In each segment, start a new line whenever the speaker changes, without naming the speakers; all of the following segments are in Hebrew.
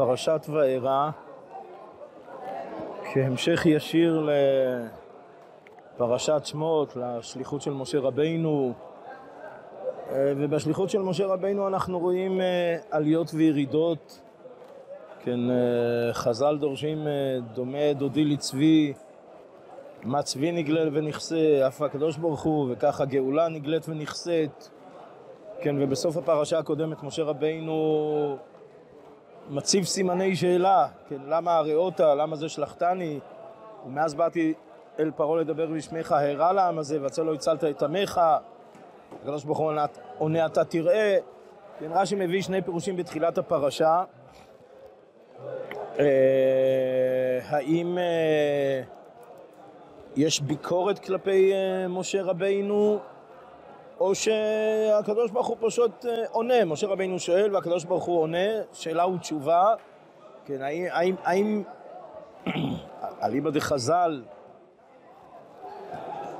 פרשת וארא כהמשך ישיר לפרשת שמות, לשליחות של משה רבינו. אה, ובשליחות של משה רבינו אנחנו רואים אה, עליות וירידות. כן, אה, חז"ל דורשים דומה דודי לצבי מה צבי נגלה ונכסה, אף הקדוש ברוך הוא, וככה גאולה נגלית ונכסית. כן, ובסוף הפרשה הקודמת משה רבינו מציב סימני שאלה, כן, למה הראותה, למה זה שלחתני, ומאז באתי אל פרעה לדבר בשמך, הרע לעם הזה, ועצה לא הצלת את עמך, הקדוש ברוך הוא עונה אתה תראה, כן, רש"י מביא שני פירושים בתחילת הפרשה, אה, האם אה, יש ביקורת כלפי אה, משה רבינו או שהקדוש ברוך הוא פשוט אה, עונה, משה רבינו שואל והקדוש ברוך הוא עונה, שאלה ותשובה, כן, האם, האם, האם אליבא דחז"ל,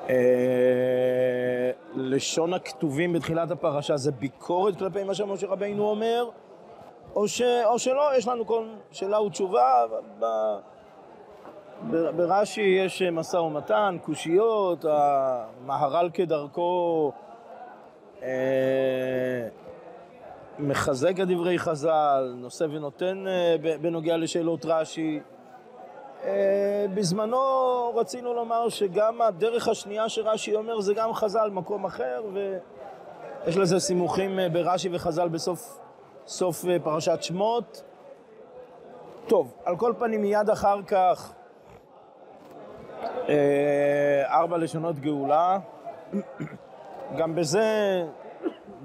אה, לשון הכתובים בתחילת הפרשה זה ביקורת כלפי מה שמשה רבינו אומר, או, ש, או שלא, יש לנו כל שאלה ותשובה, ב, ברש"י יש משא ומתן, קושיות, המהר"ל כדרכו מחזק את דברי חז"ל, נושא ונותן אה, בנוגע לשאלות רש"י. אה, בזמנו רצינו לומר שגם הדרך השנייה שרש"י אומר זה גם חז"ל מקום אחר ויש לזה סימוכים ברש"י וחז"ל בסוף סוף פרשת שמות. טוב, על כל פנים מיד אחר כך ארבע לשונות גאולה גם בזה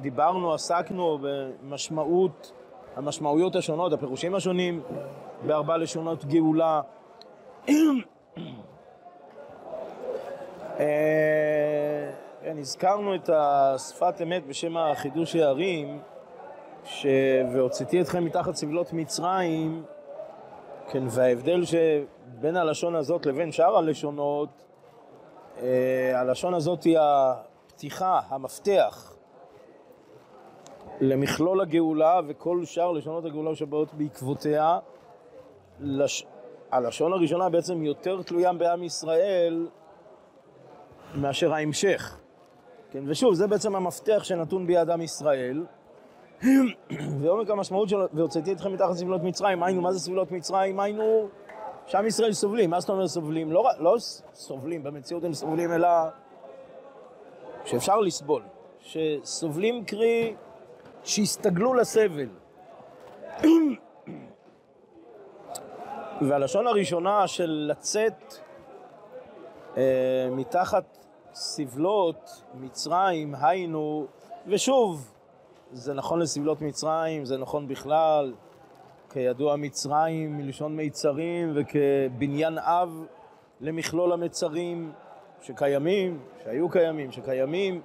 דיברנו, עסקנו במשמעות, המשמעויות השונות, הפירושים השונים בארבע לשונות גאולה. אה, כן, הזכרנו את השפת אמת בשם החידוש הערים, ש... והוצאתי אתכם מתחת סבלות מצרים, כן, וההבדל שבין הלשון הזאת לבין שאר הלשונות, אה, הלשון הזאת היא הפתיחה, המפתח למכלול הגאולה וכל שאר לשונות הגאולה שבאות בעקבותיה. לש... הלשון הראשונה בעצם יותר תלויה בעם ישראל מאשר ההמשך. כן, ושוב, זה בעצם המפתח שנתון ביד עם ישראל. ועומק המשמעות של והוצאתי אתכם מתחת סבלות מצרים, היינו, מה זה סבלות מצרים? היינו, שעם ישראל סובלים. מה זאת אומרת סובלים? לא, לא סובלים, במציאות הם סובלים, אלא שאפשר לסבול, שסובלים קרי שהסתגלו לסבל. והלשון הראשונה של לצאת אה, מתחת סבלות מצרים, היינו, ושוב, זה נכון לסבלות מצרים, זה נכון בכלל, כידוע מצרים מלשון מיצרים וכבניין אב למכלול המצרים. שקיימים, שהיו קיימים, שקיימים,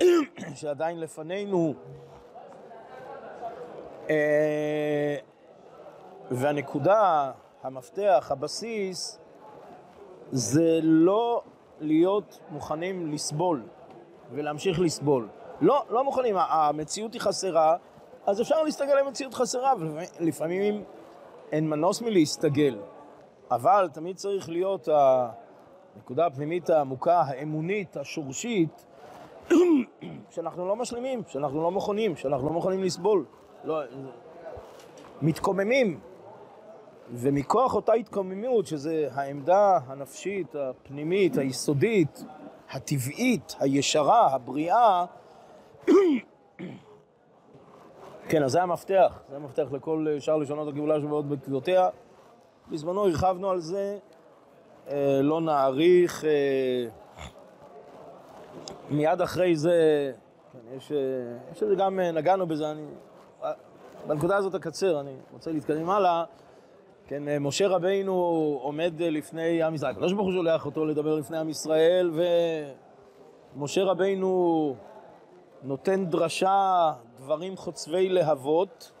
שעדיין לפנינו. אה, והנקודה, המפתח, הבסיס, זה לא להיות מוכנים לסבול ולהמשיך לסבול. לא, לא מוכנים, המציאות היא חסרה, אז אפשר להסתגל למציאות חסרה, ולפעמים אין מנוס מלהסתגל. אבל תמיד צריך להיות הנקודה הפנימית העמוקה, האמונית, השורשית, שאנחנו לא משלימים, שאנחנו לא מוכנים, שאנחנו לא מוכנים לסבול. לא, מתקוממים. ומכוח אותה התקוממות, שזה העמדה הנפשית, הפנימית, היסודית, הטבעית, הישרה, הבריאה, כן, אז זה המפתח, זה המפתח לכל שאר לשונות הגאולה שבאות בקריאותיה. בזמנו הרחבנו על זה, אה, לא נאריך. אה, מיד אחרי זה, כן, יש, אה, יש לזה גם, נגענו בזה, אני, בנקודה הזאת אקצר, אני רוצה להתקדם הלאה. כן, משה רבינו עומד לפני עם ישראל, הקדוש ברוך הוא שולח אותו לדבר לפני עם ישראל, ומשה רבינו נותן דרשה, דברים חוצבי להבות,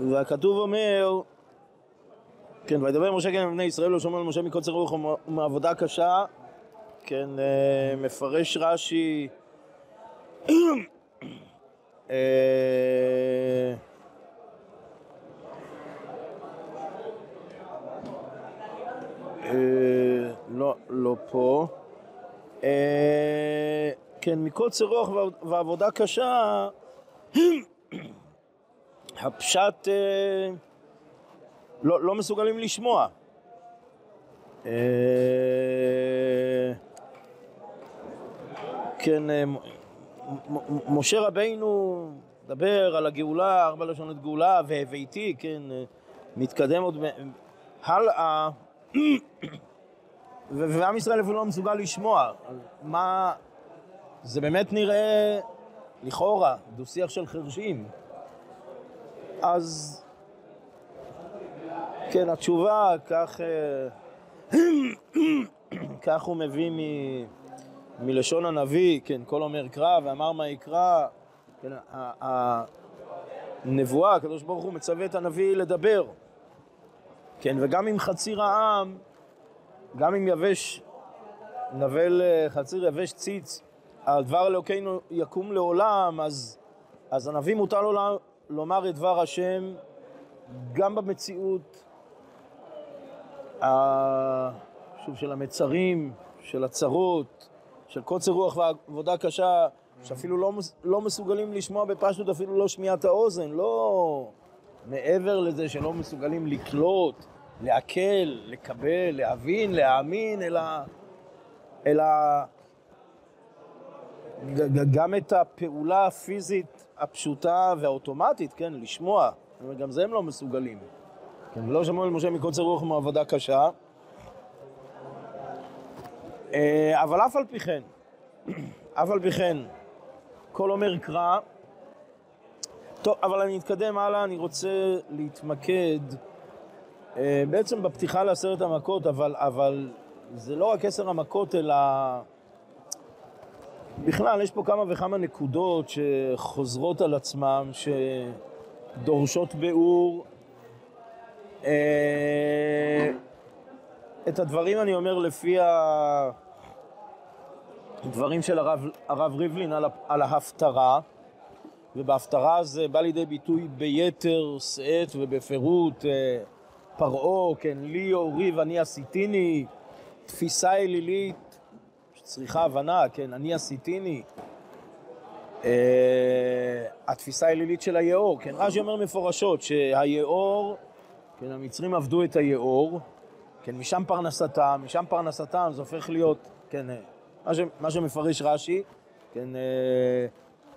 והכתוב אומר, כן, וידבר משה כן לבני ישראל, לא שומע על משה מקוצר רוח ומעבודה קשה. כן, אה, מפרש רש"י... אה, אה, לא, לא פה. כן, מקוצר רוח ועבודה קשה, הפשט... לא, לא מסוגלים לשמוע. כן, משה רבינו מדבר על הגאולה, ארבע לשונות גאולה, והבאתי, כן, מתקדם עוד הלאה, ועם ישראל אפילו לא מסוגל לשמוע. מה, זה באמת נראה, לכאורה, דו-שיח של חרשים. אז, כן, התשובה, כך, אה, כך הוא מביא מ... מלשון הנביא, כן, כל אומר קרא ואמר מה יקרא, כן, הנבואה, הקדוש ברוך הוא מצווה את הנביא לדבר, כן, וגם אם חציר העם, גם אם יבש, נבל אה, חציר יבש ציץ, על דבר אלוקינו יקום לעולם, אז, אז הנביא מותר לו לומר את דבר השם גם במציאות, שוב, של המצרים, של הצרות, של קוצר רוח ועבודה קשה, שאפילו לא, לא מסוגלים לשמוע בפשטות אפילו לא שמיעת האוזן, לא מעבר לזה שלא מסוגלים לקלוט, לעכל, לקבל, להבין, להאמין, אלא, אלא גם את הפעולה הפיזית הפשוטה והאוטומטית, כן, לשמוע, גם זה הם לא מסוגלים. כן, ולא שמעו אל משה מקוצר רוח מעבודה קשה. אה, אבל אף על פי כן, אף על פי כן, כל אומר קרא. טוב, אבל אני אתקדם הלאה, אני רוצה להתמקד אה, בעצם בפתיחה לעשרת המכות, אבל, אבל זה לא רק עשר המכות, אלא בכלל, יש פה כמה וכמה נקודות שחוזרות על עצמם, שדורשות ביאור. אה, את הדברים אני אומר לפי הדברים של הרב, הרב ריבלין על, על ההפטרה, ובהפטרה זה בא לידי ביטוי ביתר שאת ובפירוט אה, פרעה, כן, לי אורי ואני עשיתיני, תפיסה אלילית שצריכה הבנה, כן, אני עשיתיני. Uh, התפיסה האלילית של היאור, כן, רש"י אומר מפורשות שהיאור, כן, המצרים עבדו את היאור, כן, משם פרנסתם, משם פרנסתם זה הופך להיות, כן, אה, מה, ש, מה שמפרש רש"י, כן, אה,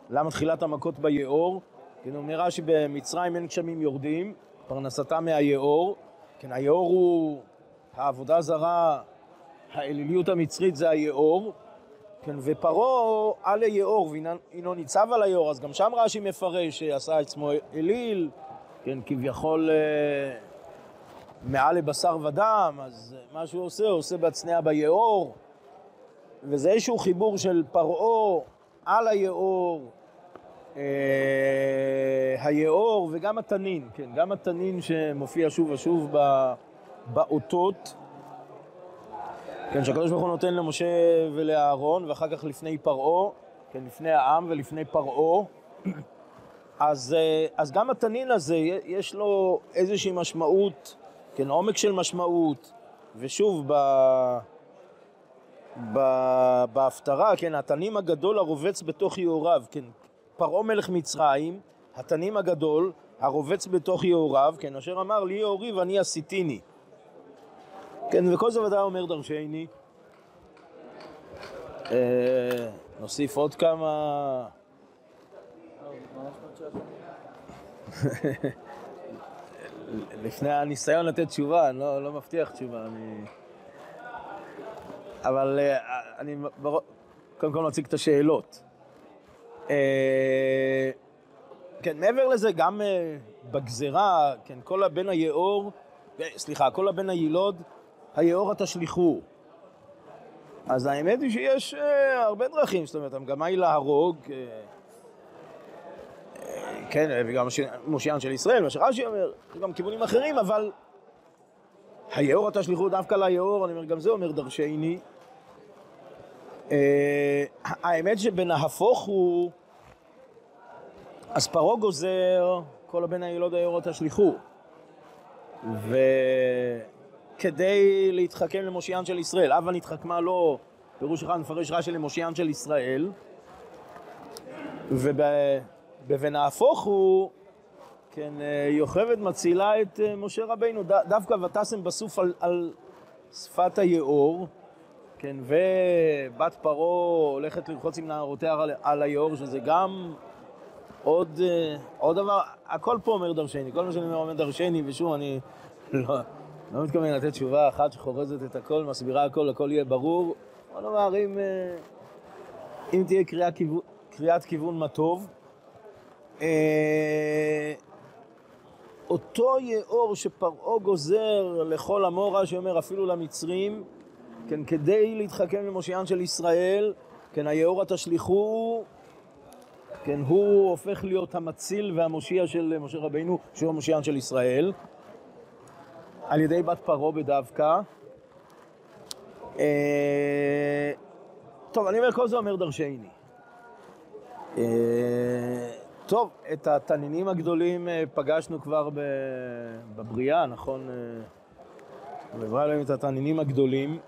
למה תחילת המכות ביאור, כן, אומר רש"י, במצרים אין גשמים יורדים, פרנסתם מהיאור, כן, היאור הוא העבודה זרה, האליליות המצרית זה היאור, כן, ופרעה על היאור, והינו ניצב על היאור, אז גם שם רש"י מפרש שעשה עצמו אליל, כן, כביכול אה, מעל לבשר ודם, אז מה שהוא עושה, הוא עושה בהצנע ביאור, וזה איזשהו חיבור של פרעה על היאור, אה, היאור וגם התנין, כן, גם התנין שמופיע שוב ושוב באותות, כן, שהקדוש ברוך הוא נותן למשה ולאהרון, ואחר כך לפני פרעה, כן, לפני העם ולפני פרעה. אז, אה, אז גם התנין הזה, יש לו איזושהי משמעות, כן, עומק של משמעות, ושוב, ב... בהפטרה, כן, התנים הגדול הרובץ בתוך יאוריו, כן, פרעה מלך מצרים, התנים הגדול הרובץ בתוך יאוריו, כן, אשר אמר לי יאורי ואני עשיתיני. כן, וכל זה ודאי אומר דרשני. אה, נוסיף עוד כמה... לפני הניסיון לתת תשובה, אני לא, לא מבטיח תשובה, אני... אבל אה, אני קודם כל נציג את השאלות. אה, כן, מעבר לזה, גם בגזרה, כן, כל הבן היאור, סליחה, כל הבן הילוד, היאורה תשליכו. אז האמת היא שיש הרבה דרכים, זאת אומרת, המגמה היא להרוג, כן, וגם מושיען של ישראל, מה שרש"י אומר, גם כיוונים אחרים, אבל היאורה תשליכו דווקא ליאור, אני אומר, גם זה אומר דרשני. Uh, האמת שבנהפוך הוא, אז פרעה גוזר, כל הבן הילוד היאורה תשליכו. ו... כדי להתחכם למושיען של ישראל. הווה נתחכמה לו, פירוש אחד מפרש רש"י למושיען של ישראל, ובנהפוך הוא, כן, אה, יוכבד מצילה את אה, משה רבינו, דווקא ותשם בסוף על, על שפת היאור, כן, ובת פרעה הולכת לרחוץ עם נערותיה על, על היאור, שזה גם עוד, אה, עוד דבר, הכל פה אומר דרשני, כל מה שאני אומר אומר דרשני, ושוב, אני לא, לא מתכוון לתת תשובה אחת שחורזת את הכל, מסבירה הכל, הכל יהיה ברור. בוא נאמר, אם, אם תהיה קריאה, קריאת כיוון מה טוב, אותו יאור שפרעה גוזר לכל עמו, רש"י אומר אפילו למצרים, כן, כדי להתחכם למושיען של ישראל, כן, היאור התשליכו, כן, הוא הופך להיות המציל והמושיע של משה רבינו, שהוא המושיען של ישראל, על ידי בת פרעה בדווקא. אה, טוב, אני אומר, כל זה אומר דרשני. אה, טוב, את התנינים הגדולים אה, פגשנו כבר בבריאה, נכון? נברא אה, להם את התנינים הגדולים.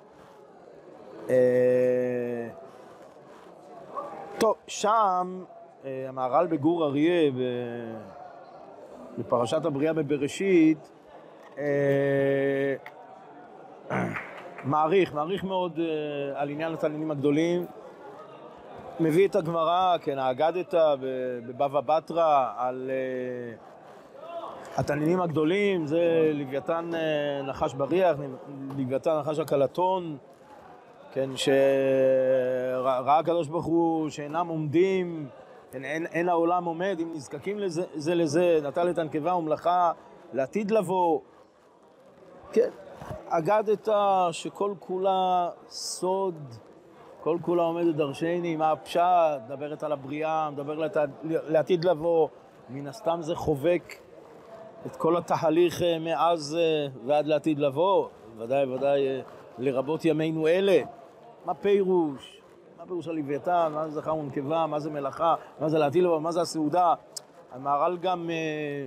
אה, טוב, שם המהר"ל בגור אריה, בפרשת הבריאה בבראשית, מעריך, מעריך מאוד על עניין התנינים הגדולים. מביא את הגמרא, כן, האגדתא בבבא בתרא על uh, התנינים הגדולים, זה לוויתן uh, נחש בריח, לוויתן נחש הקלטון, כן, שראה הקדוש ברוך הוא שאינם עומדים, כן, אין, אין העולם עומד, אם נזקקים לזה, זה לזה, נטל את הנקבה ומלאכה לעתיד לבוא. כן, אגדתא שכל כולה סוד כל כולה עומדת דרשני, מה הפשט, מדברת על הבריאה, מדברת לעתיד לבוא, מן הסתם זה חובק את כל התהליך אה, מאז אה, ועד לעתיד לבוא, ודאי ודאי אה, לרבות ימינו אלה. מה פירוש? מה פירוש הלוויתן? מה זה זכר ונקבה? מה זה מלאכה? מה זה לעתיד לבוא? מה זה הסעודה? המהר"ל גם... אה,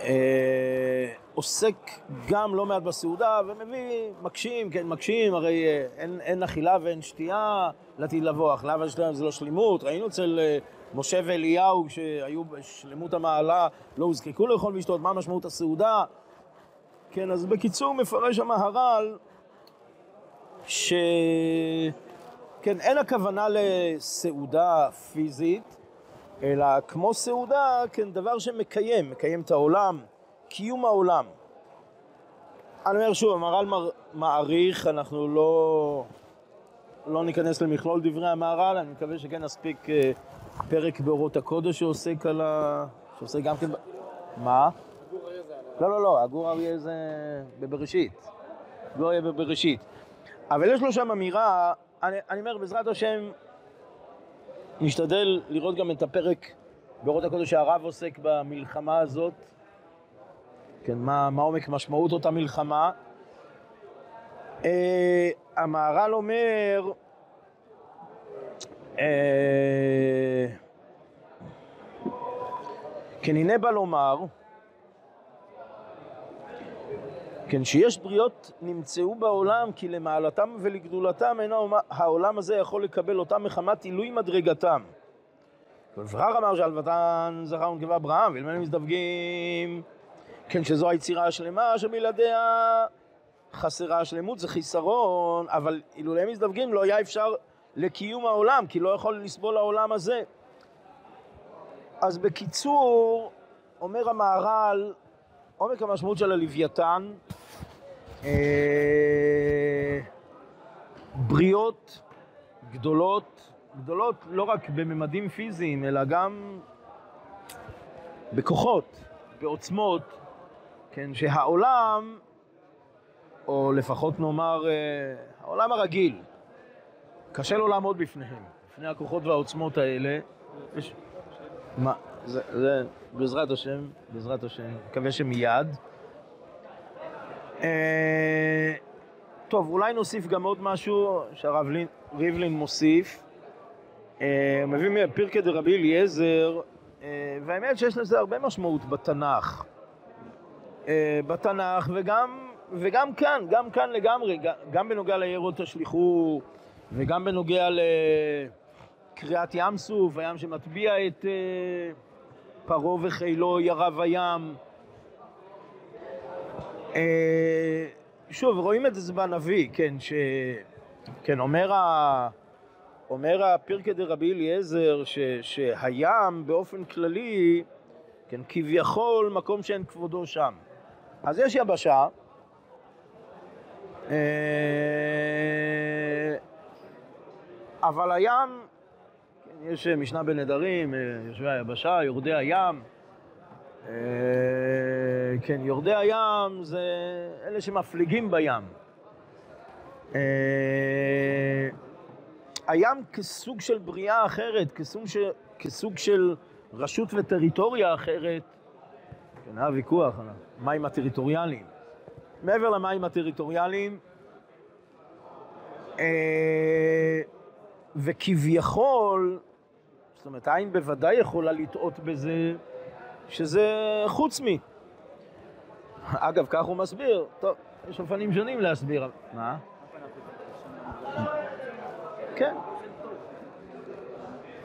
אה, עוסק גם לא מעט בסעודה, ומביא, מקשים, כן, מקשים, הרי אה, אין, אין אכילה ואין שתייה לעתיד לבוא, אכילה ושתייה זה לא שלימות, ראינו אצל אה, משה ואליהו שהיו בשלמות המעלה, לא הוזקקו לאכול ולשתות, מה משמעות הסעודה? כן, אז בקיצור מפרש המהר"ל ש... כן, אין הכוונה לסעודה פיזית, אלא כמו סעודה, כן, דבר שמקיים, מקיים את העולם. קיום העולם. אני אומר שוב, המהר"ל מעריך, אנחנו לא, לא ניכנס למכלול דברי המהר"ל, אני מקווה שכן נספיק אה, פרק באורות הקודש שעוסק על ה... שעוסק גם כן... מה? לא, לא, לא, הגור אריה זה בבראשית. גור אריה בבראשית. אבל יש לו שם אמירה, אני, אני אומר, בעזרת השם, נשתדל לראות גם את הפרק באורות הקודש שהרב עוסק במלחמה הזאת. כן, מה, מה עומק משמעות אותה מלחמה. Uh, המהר"ל אומר, uh, כן, הנה בא לומר, כן, שיש בריאות נמצאו בעולם כי למעלתם ולגדולתם אין העולם הזה יכול לקבל אותם מחמת עילוי מדרגתם. ולפיכך אמר שלוותן זכר ונקבה אברהם, ואלמלא מזדווגים כן, שזו היצירה השלמה שבלעדיה חסרה השלמות, זה חיסרון, אבל אילולא מזדווגים לא היה אפשר לקיום העולם, כי לא יכול לסבול העולם הזה. אז בקיצור, אומר המהר"ל, עומק המשמעות של הלוויתן, אה, בריאות גדולות, גדולות לא רק בממדים פיזיים, אלא גם בכוחות, בעוצמות, כן, שהעולם, או לפחות נאמר, אה, העולם הרגיל, קשה לו לעמוד בפניהם, בפני הכוחות והעוצמות האלה. יש... מה, זה, זה בעזרת השם, בעזרת השם, מקווה שמיד. אה, טוב, אולי נוסיף גם עוד משהו שהרב ריבלין מוסיף. אה, מביא מפרקי דרבי אליעזר, והאמת שיש לזה הרבה משמעות בתנ"ך. אה, בתנ"ך, וגם, וגם כאן, גם כאן לגמרי, גם בנוגע לעיירות תשליכו, וגם בנוגע לקריעת ים סוף, הים שמטביע את אה, פרעה וחילו, ירב הים. אה, שוב, רואים את זה בנביא, כן, ש... כן, אומר ה... אומר הפרקי דרבי אליעזר ש... שהים באופן כללי, כן, כביכול מקום שאין כבודו שם. אז יש יבשה, אה, אבל הים, כן, יש משנה בנדרים, אה, יושבי היבשה, יורדי הים, אה, כן, יורדי הים זה אלה שמפליגים בים. הים כסוג של בריאה אחרת, כסוג של רשות וטריטוריה אחרת, כן, היה ויכוח על המים הטריטוריאליים. מעבר למים הטריטוריאליים, אה, וכביכול, זאת אומרת, העין בוודאי יכולה לטעות בזה, שזה חוץ מי. אגב, כך הוא מסביר. טוב, יש אופנים שונים להסביר. מה? כן.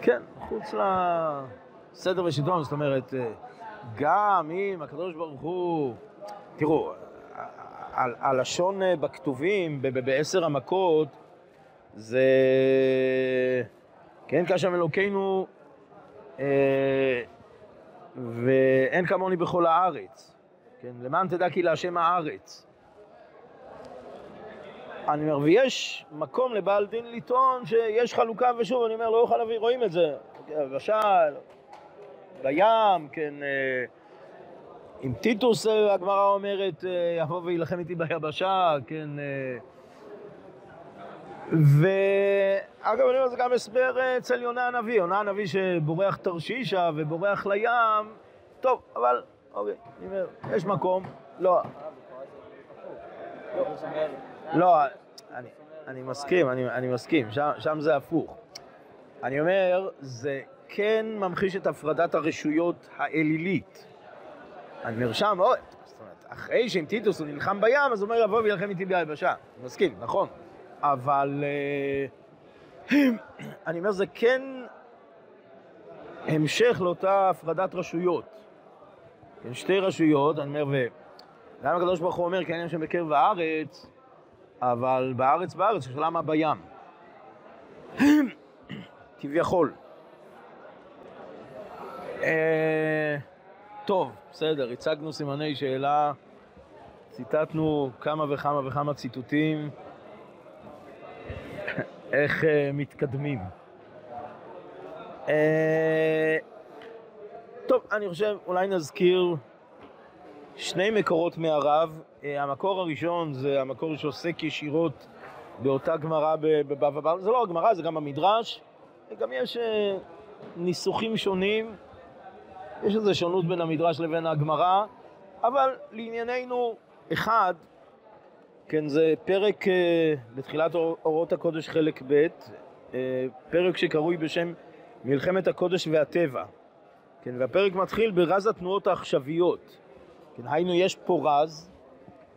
כן, חוץ לסדר ושלטון, זאת אומרת, אה, גם אם הקדוש ברוך הוא... תראו, הלשון אה, בכתובים, בעשר המכות, זה... כן, כאשר אלוקינו אה, ואין כמוני בכל הארץ. כן, למען תדע כי להשם הארץ. אני אומר, ויש מקום לבעל דין לטעון שיש חלוקה, ושוב, אני אומר, לא יוכל להביא, רואים את זה, למשל, בים, כן, אה, אם טיטוס, אה, הגמרא אומרת, אה, יבוא וילחם איתי ביבשה, כן, ואגב, אני אומר, זה גם הסבר אצל יונה הנביא, יונה הנביא שבורח תרשישה ובורח לים, טוב, אבל, אוקיי, אני אומר, יש מקום, לא. לא, אני, מסכים, אני, מסכים, שם זה הפוך. אני אומר, זה כן ממחיש את הפרדת הרשויות האלילית. אני אומר שם, אוי, זאת אומרת, אחרי שעם טיטוס הוא נלחם בים, אז הוא אומר, יבוא וילחם איתי ביבשה. מסכים, נכון. אבל uh, אני אומר, זה כן המשך לאותה הפרדת רשויות. כן, שתי רשויות, אני אומר, ולמה הקדוש ברוך הוא אומר, כי העניין שם בקרב הארץ, אבל בארץ בארץ, השאלה מה בים. כביכול. אה, טוב, בסדר, הצגנו סימני שאלה, ציטטנו כמה וכמה וכמה ציטוטים, איך אה, מתקדמים. אה, טוב, אני חושב, אולי נזכיר שני מקורות מהרב. המקור הראשון זה המקור שעוסק ישירות באותה גמרא בבבא זה לא הגמרא, זה גם המדרש, וגם יש ניסוחים שונים. יש איזו שונות בין המדרש לבין הגמרא, אבל לענייננו, אחד, כן, זה פרק uh, בתחילת אורות הקודש חלק ב', uh, פרק שקרוי בשם מלחמת הקודש והטבע. כן, והפרק מתחיל ברז התנועות העכשוויות. כן, היינו, יש פה רז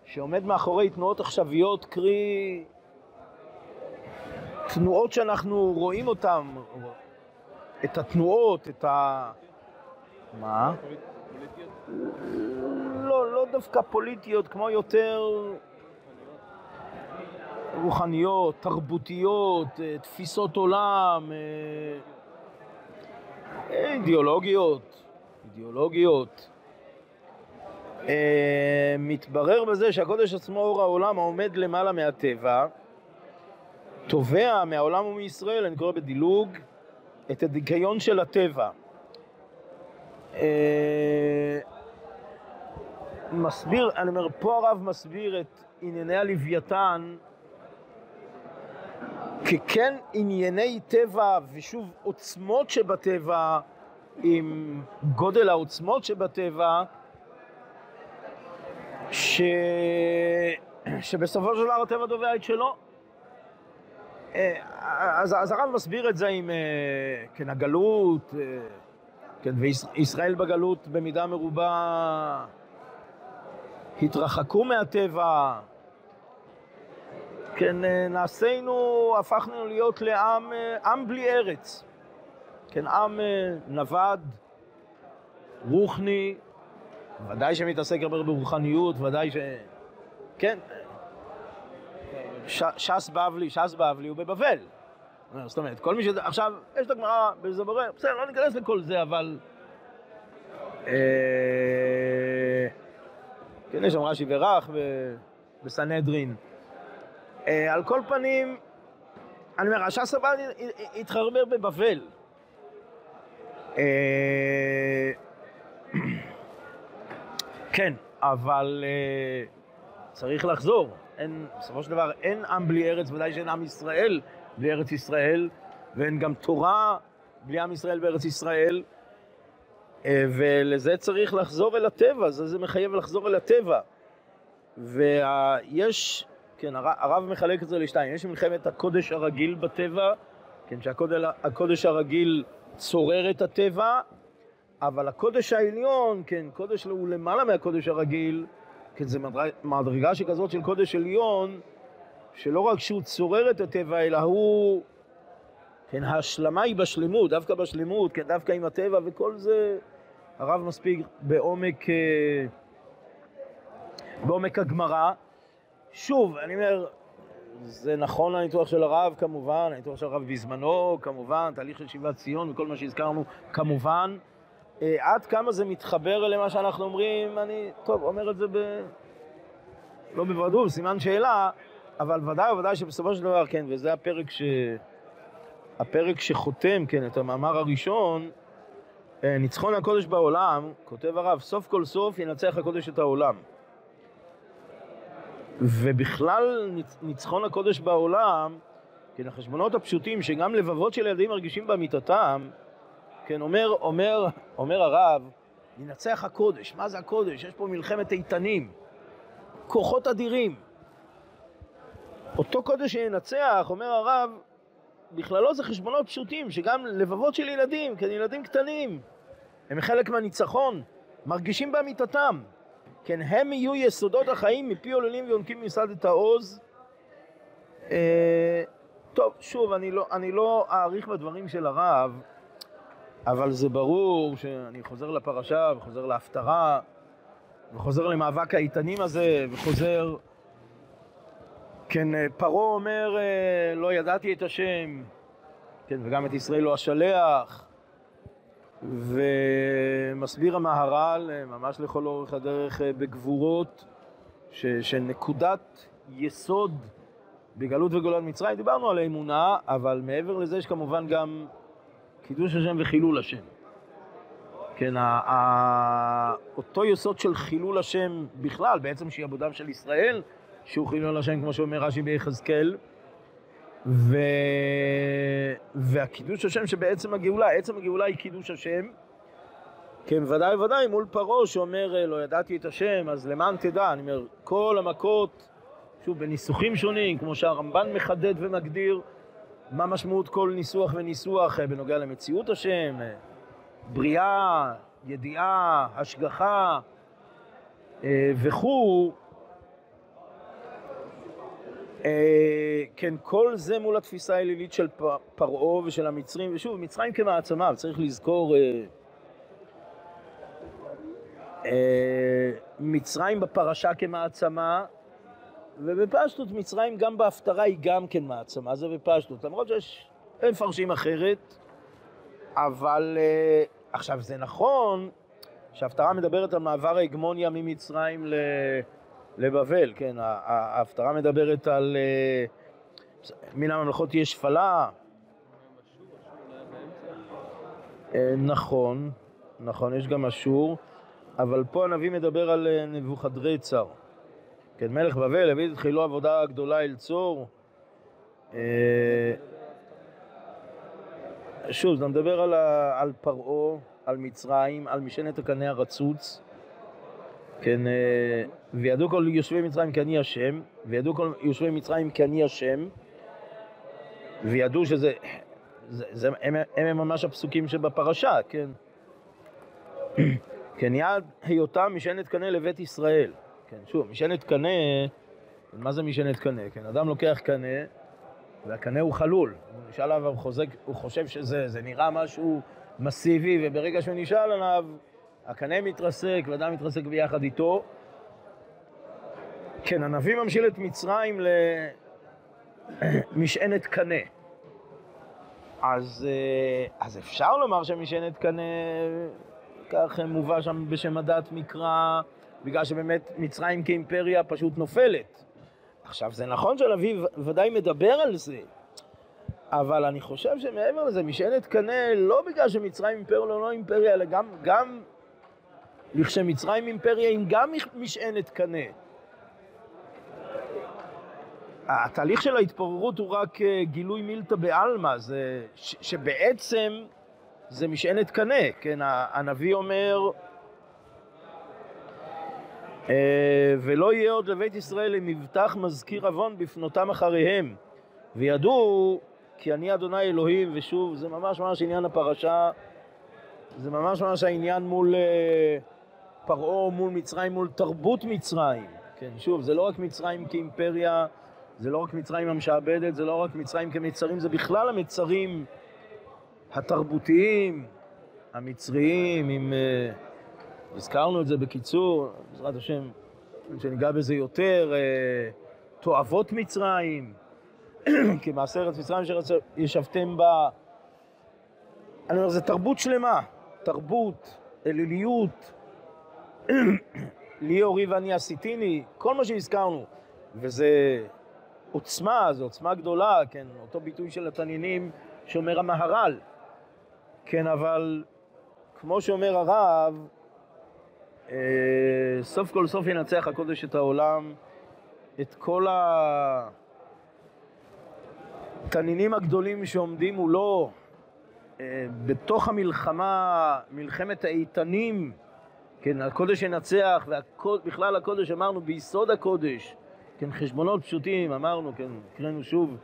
שעומד מאחורי תנועות עכשוויות, קרי תנועות שאנחנו רואים אותן, את התנועות, את ה... מה? לא, לא דווקא פוליטיות, כמו יותר רוחניות, תרבותיות, אה, תפיסות עולם, אה, אידיאולוגיות, אידיאולוגיות. אה, מתברר בזה שהקודש עצמו אור העולם העומד למעלה מהטבע, תובע מהעולם ומישראל, אני קורא בדילוג, את הדיכיון של הטבע. אה, מסביר, אני אומר, פה הרב מסביר את ענייני הלוויתן ככן ענייני טבע ושוב עוצמות שבטבע עם גודל העוצמות שבטבע ש... שבסופו של דבר הטבע דובע את שלו. אה, אז, אז הרב מסביר את זה עם אה, כן, הגלות, כן, וישראל בגלות במידה מרובה התרחקו מהטבע, כן, אה, נעשינו, הפכנו להיות לעם אה, עם בלי ארץ, כן, עם אה, נווד, רוחני, ודאי שמתעסק הרבה ברוחניות, ודאי ש... כן, ש, ש"ס בבלי, ש"ס בבלי הוא בבבל. זאת אומרת, כל מי ש... עכשיו, יש את הגמרא בזבורר, בסדר, לא ניכנס לכל זה, אבל... כן, יש שם רש"י ורח בסנהדרין. על כל פנים, אני אומר, הש"ס הבא התחרבר בבבל. כן, אבל צריך לחזור. אין, בסופו של דבר אין עם בלי ארץ, ודאי שאין עם ישראל בלי ארץ ישראל, ואין גם תורה בלי עם ישראל בארץ ישראל, ולזה צריך לחזור אל הטבע, זה, זה מחייב לחזור אל הטבע. ויש, כן, הרב מחלק את זה לשתיים, יש מלחמת הקודש הרגיל בטבע, כן, שהקודש הרגיל צורר את הטבע, אבל הקודש העליון, כן, קודש הוא למעלה מהקודש הרגיל, כן, זה מדרגה שכזאת של קודש עליון, שלא רק שהוא צורר את הטבע, אלא הוא, כן, ההשלמה היא בשלמות, דווקא בשלמות, כן, דווקא עם הטבע וכל זה, הרב מספיק בעומק, אה, בעומק הגמרא. שוב, אני אומר, זה נכון לניתוח של הרב כמובן, הניתוח של הרב בזמנו כמובן, תהליך של שיבת ציון וכל מה שהזכרנו כמובן. אה, עד כמה זה מתחבר למה שאנחנו אומרים, אני, טוב, אומר את זה ב... לא בוודאות, סימן שאלה, אבל ודאי וודאי שבסופו של דבר, כן, וזה הפרק ש... הפרק שחותם, כן, את המאמר הראשון, אה, ניצחון הקודש בעולם, כותב הרב, סוף כל סוף ינצח הקודש את העולם. ובכלל ניצחון הקודש בעולם, כן, החשבונות הפשוטים שגם לבבות של ילדים מרגישים באמיתתם, כן, אומר, אומר, אומר הרב, ינצח הקודש. מה זה הקודש? יש פה מלחמת איתנים, כוחות אדירים. אותו קודש שינצח, אומר הרב, בכללו זה חשבונות פשוטים, שגם לבבות של ילדים, כן, ילדים קטנים, הם חלק מהניצחון, מרגישים באמיתתם. כן, הם יהיו יסודות החיים מפי עוללים ויונקים ממסד את העוז. אה, טוב, שוב, אני לא, אני לא אאריך בדברים של הרב, אבל זה ברור שאני חוזר לפרשה וחוזר להפטרה וחוזר למאבק האיתנים הזה וחוזר... כן, אה, פרעה אומר, אה, לא ידעתי את השם, כן, וגם את ישראל לא אשלח, ומסביר המהר"ל, אה, ממש לכל אורך הדרך בגבורות, ש, שנקודת יסוד בגלות וגאולת מצרים, דיברנו על האמונה, אבל מעבר לזה יש כמובן גם קידוש השם וחילול השם. כן, אותו יסוד של חילול השם בכלל, בעצם שהיא עבודם של ישראל, שהוא חילול השם, כמו שאומר רש"י ביחזקאל, ו... והקידוש השם שבעצם הגאולה, עצם הגאולה היא קידוש השם, כן, ודאי וודאי מול פרעה שאומר, לא ידעתי את השם, אז למען תדע, אני אומר, כל המכות, שוב, בניסוחים שונים, כמו שהרמב"ן מחדד ומגדיר, מה משמעות כל ניסוח וניסוח אה, בנוגע למציאות השם, אה, בריאה, ידיעה, השגחה אה, וכו', כן, כל זה מול התפיסה האלילית של פרעה ושל המצרים, ושוב, מצרים כמעצמה, וצריך לזכור, מצרים בפרשה כמעצמה, ובפשטות מצרים גם בהפטרה היא גם כן מעצמה, זה בפשטות, למרות שיש מפרשים אחרת, אבל עכשיו זה נכון שההפטרה מדברת על מעבר ההגמוניה ממצרים ל... לבבל, כן, ההפטרה מדברת על uh, מן הממלכות תהיה שפלה. Uh, נכון, נכון, יש גם אשור, אבל פה הנביא מדבר על נבוכדרצר. כן, מלך בבל הביא את חילו עבודה גדולה אל צור. אה, שוב, זה מדבר על, על פרעה, על מצרים, על משענת הקנה הרצוץ. כן, אה, וידעו כל יושבי מצרים כי אני השם, וידעו כל יושבי מצרים כי אני השם, וידעו שזה, זה, זה, הם, הם ממש הפסוקים שבפרשה, כן? כן, יד היותם משענת קנה לבית ישראל. כן, שוב, משענת קנה, מה זה משענת קנה? כן, אדם לוקח קנה, והקנה הוא חלול. הוא נשאל עליו, הוא, הוא חושב שזה זה נראה משהו מסיבי, וברגע שהוא נשאל עליו, הקנה מתרסק, ואדם מתרסק ביחד איתו. כן, הנביא ממשיל את מצרים למשענת קנה. אז, אה, אז אפשר לומר שמשענת קנה, כך מובא שם בשם הדת מקרא, בגלל שבאמת מצרים כאימפריה פשוט נופלת. עכשיו, זה נכון שהנביא ודאי מדבר על זה, אבל אני חושב שמעבר לזה, משענת קנה, לא בגלל שמצרים אימפריה לא אימפריה, אלא גם, גם לכשמצרים אימפריה, אם גם משענת קנה. התהליך של ההתפוררות הוא רק אה, גילוי מילתא בעלמא, שבעצם זה משענת קנה, כן, הנביא אומר אה, ולא יהיה עוד לבית ישראל למבטח מזכיר עוון בפנותם אחריהם וידעו כי אני אדוני אלוהים ושוב זה ממש ממש עניין הפרשה זה ממש ממש העניין מול אה, פרעה, מול מצרים, מול תרבות מצרים כן, שוב, זה לא רק מצרים כאימפריה זה לא רק מצרים המשעבדת, זה לא רק מצרים כמצרים, זה בכלל המצרים התרבותיים, המצריים, אם uh, הזכרנו את זה בקיצור, בעזרת השם, שניגע בזה יותר, uh, תועבות מצרים, כמעשה ארץ מצרים שישבתם בה. אני אומר, זה תרבות שלמה, תרבות, אליליות, ליאורי ואני עשיתיני, כל מה שהזכרנו, וזה עוצמה, זו עוצמה גדולה, כן, אותו ביטוי של התנינים שאומר המהר"ל, כן, אבל כמו שאומר הרב, אה, סוף כל סוף ינצח הקודש את העולם, את כל התנינים הגדולים שעומדים מולו אה, בתוך המלחמה, מלחמת האיתנים, כן, הקודש ינצח, ובכלל הקודש אמרנו ביסוד הקודש, כן, חשבונות פשוטים, אמרנו, כן, הקראנו שוב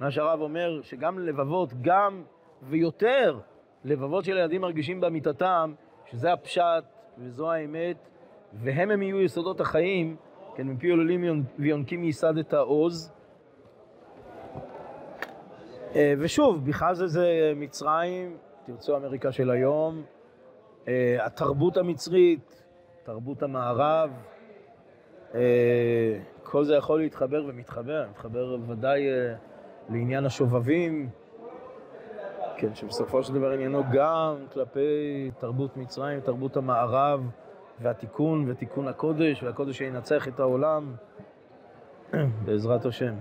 מה שהרב אומר, שגם לבבות, גם ויותר לבבות של ילדים מרגישים באמיתתם, שזה הפשט וזו האמת, והם הם יהיו יסודות החיים, כן, מפי עוללים ויונקים ייסד את העוז. אה, ושוב, בכלל זה זה מצרים, תרצו אמריקה של היום, התרבות המצרית, תרבות המערב, אה, כל זה יכול להתחבר ומתחבר, מתחבר ודאי אה, לעניין השובבים, כן, שבסופו של דבר עניינו גם כלפי תרבות מצרים, תרבות המערב והתיקון ותיקון הקודש, והקודש שינצח את העולם, בעזרת השם.